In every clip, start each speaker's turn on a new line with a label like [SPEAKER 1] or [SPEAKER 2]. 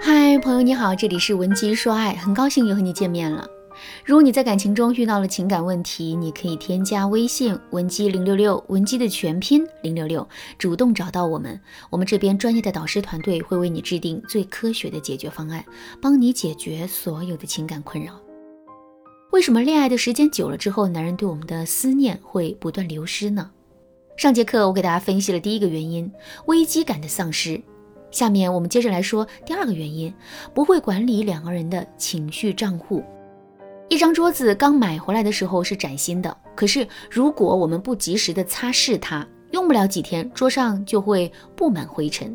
[SPEAKER 1] 嗨，朋友你好，这里是文姬说爱，很高兴又和你见面了。如果你在感情中遇到了情感问题，你可以添加微信文姬零六六，文姬的全拼零六六，主动找到我们，我们这边专业的导师团队会为你制定最科学的解决方案，帮你解决所有的情感困扰。为什么恋爱的时间久了之后，男人对我们的思念会不断流失呢？上节课我给大家分析了第一个原因，危机感的丧失。下面我们接着来说第二个原因，不会管理两个人的情绪账户。一张桌子刚买回来的时候是崭新的，可是如果我们不及时的擦拭它，用不了几天，桌上就会布满灰尘。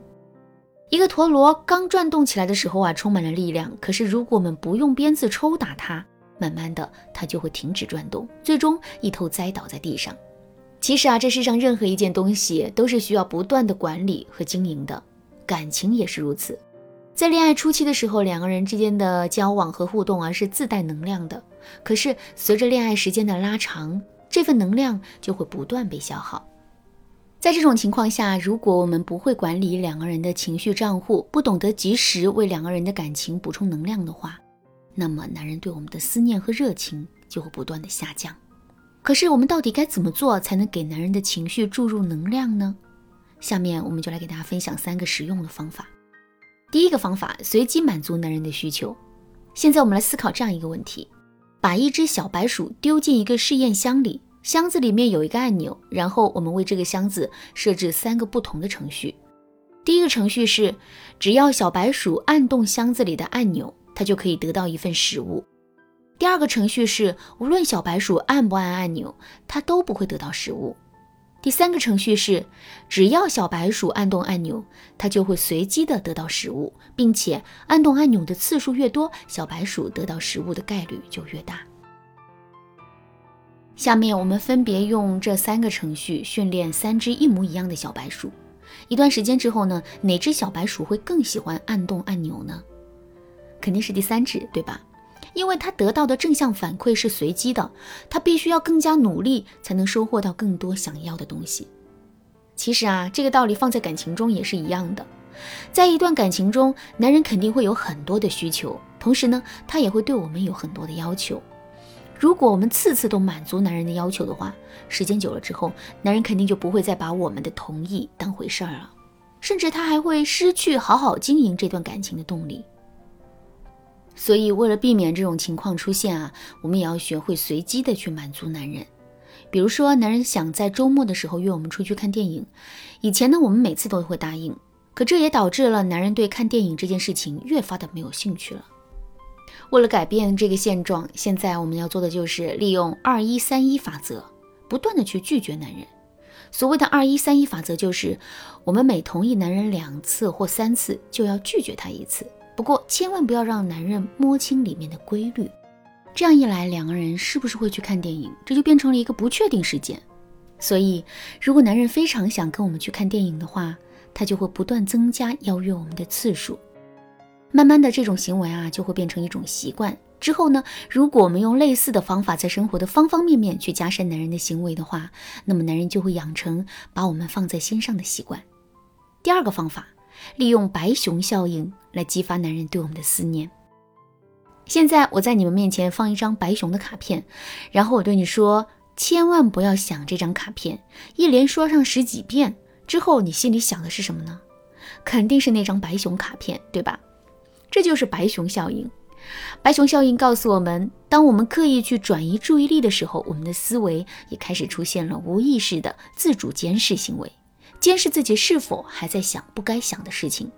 [SPEAKER 1] 一个陀螺刚转动起来的时候啊，充满了力量，可是如果我们不用鞭子抽打它，慢慢的它就会停止转动，最终一头栽倒在地上。其实啊，这世上任何一件东西都是需要不断的管理和经营的。感情也是如此，在恋爱初期的时候，两个人之间的交往和互动啊是自带能量的。可是随着恋爱时间的拉长，这份能量就会不断被消耗。在这种情况下，如果我们不会管理两个人的情绪账户，不懂得及时为两个人的感情补充能量的话，那么男人对我们的思念和热情就会不断的下降。可是我们到底该怎么做才能给男人的情绪注入能量呢？下面我们就来给大家分享三个实用的方法。第一个方法，随机满足男人的需求。现在我们来思考这样一个问题：把一只小白鼠丢进一个试验箱里，箱子里面有一个按钮，然后我们为这个箱子设置三个不同的程序。第一个程序是，只要小白鼠按动箱子里的按钮，它就可以得到一份食物。第二个程序是，无论小白鼠按不按按钮，它都不会得到食物。第三个程序是，只要小白鼠按动按钮，它就会随机的得到食物，并且按动按钮的次数越多，小白鼠得到食物的概率就越大。下面我们分别用这三个程序训练三只一模一样的小白鼠。一段时间之后呢，哪只小白鼠会更喜欢按动按钮呢？肯定是第三只，对吧？因为他得到的正向反馈是随机的，他必须要更加努力才能收获到更多想要的东西。其实啊，这个道理放在感情中也是一样的。在一段感情中，男人肯定会有很多的需求，同时呢，他也会对我们有很多的要求。如果我们次次都满足男人的要求的话，时间久了之后，男人肯定就不会再把我们的同意当回事儿了，甚至他还会失去好好经营这段感情的动力。所以，为了避免这种情况出现啊，我们也要学会随机的去满足男人。比如说，男人想在周末的时候约我们出去看电影，以前呢，我们每次都会答应，可这也导致了男人对看电影这件事情越发的没有兴趣了。为了改变这个现状，现在我们要做的就是利用二一三一法则，不断的去拒绝男人。所谓的二一三一法则，就是我们每同意男人两次或三次，就要拒绝他一次。不过，千万不要让男人摸清里面的规律，这样一来，两个人是不是会去看电影，这就变成了一个不确定事件。所以，如果男人非常想跟我们去看电影的话，他就会不断增加邀约我们的次数。慢慢的，这种行为啊，就会变成一种习惯。之后呢，如果我们用类似的方法，在生活的方方面面去加深男人的行为的话，那么男人就会养成把我们放在心上的习惯。第二个方法。利用白熊效应来激发男人对我们的思念。现在我在你们面前放一张白熊的卡片，然后我对你说，千万不要想这张卡片，一连说上十几遍之后，你心里想的是什么呢？肯定是那张白熊卡片，对吧？这就是白熊效应。白熊效应告诉我们，当我们刻意去转移注意力的时候，我们的思维也开始出现了无意识的自主监视行为。监视自己是否还在想不该想的事情，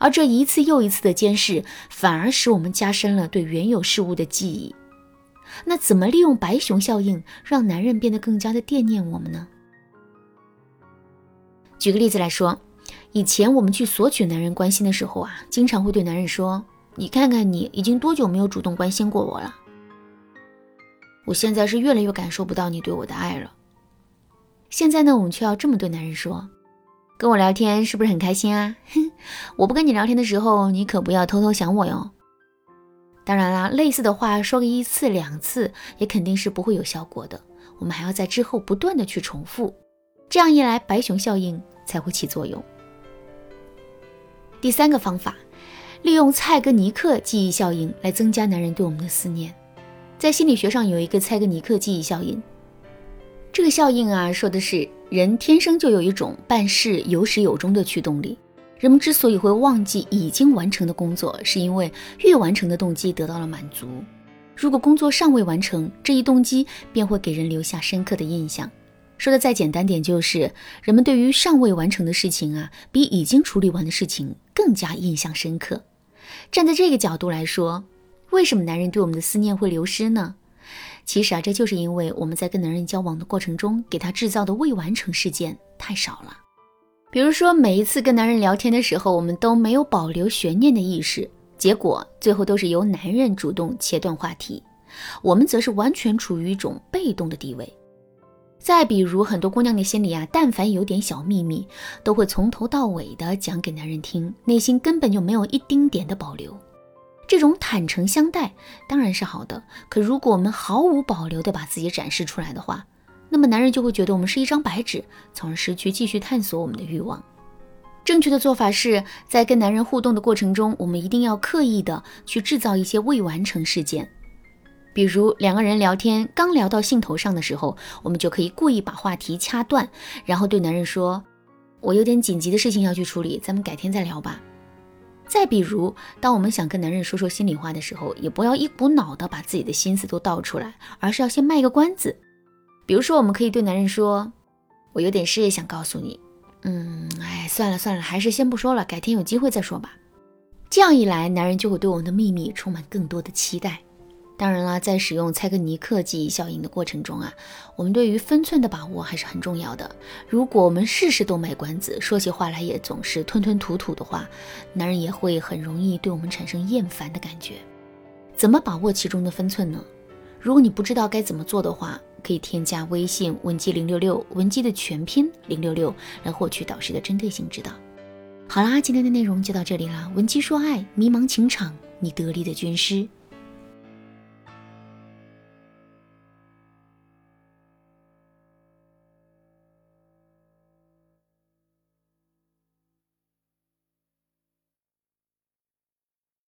[SPEAKER 1] 而这一次又一次的监视，反而使我们加深了对原有事物的记忆。那怎么利用白熊效应，让男人变得更加的惦念我们呢？举个例子来说，以前我们去索取男人关心的时候啊，经常会对男人说：“你看看你已经多久没有主动关心过我了？我现在是越来越感受不到你对我的爱了。”现在呢，我们却要这么对男人说：“跟我聊天是不是很开心啊？我不跟你聊天的时候，你可不要偷偷想我哟。”当然啦，类似的话说个一次两次，也肯定是不会有效果的。我们还要在之后不断的去重复，这样一来，白熊效应才会起作用。第三个方法，利用蔡格尼克记忆效应来增加男人对我们的思念。在心理学上有一个蔡格尼克记忆效应，这个效应啊，说的是人天生就有一种办事有始有终的驱动力。人们之所以会忘记已经完成的工作，是因为越完成的动机得到了满足。如果工作尚未完成，这一动机便会给人留下深刻的印象。说的再简单点，就是人们对于尚未完成的事情啊，比已经处理完的事情更加印象深刻。站在这个角度来说，为什么男人对我们的思念会流失呢？其实啊，这就是因为我们在跟男人交往的过程中，给他制造的未完成事件太少了。比如说，每一次跟男人聊天的时候，我们都没有保留悬念的意识，结果最后都是由男人主动切断话题，我们则是完全处于一种被动的地位。再比如，很多姑娘的心里啊，但凡有点小秘密，都会从头到尾的讲给男人听，内心根本就没有一丁点的保留。这种坦诚相待当然是好的，可如果我们毫无保留的把自己展示出来的话，那么男人就会觉得我们是一张白纸，从而失去继续探索我们的欲望。正确的做法是在跟男人互动的过程中，我们一定要刻意的去制造一些未完成事件。比如两个人聊天，刚聊到兴头上的时候，我们就可以故意把话题掐断，然后对男人说：“我有点紧急的事情要去处理，咱们改天再聊吧。”再比如，当我们想跟男人说说心里话的时候，也不要一股脑的把自己的心思都倒出来，而是要先卖个关子。比如说，我们可以对男人说：“我有点事想告诉你，嗯，哎，算了算了，还是先不说了，改天有机会再说吧。”这样一来，男人就会对我们的秘密充满更多的期待。当然了，在使用蔡格尼克记忆效应的过程中啊，我们对于分寸的把握还是很重要的。如果我们事事都卖关子，说起话来也总是吞吞吐吐的话，男人也会很容易对我们产生厌烦的感觉。怎么把握其中的分寸呢？如果你不知道该怎么做的话，可以添加微信文姬零六六，文姬的全拼零六六，来获取导师的针对性指导。好啦，今天的内容就到这里啦，文姬说爱，迷茫情场，你得力的军师。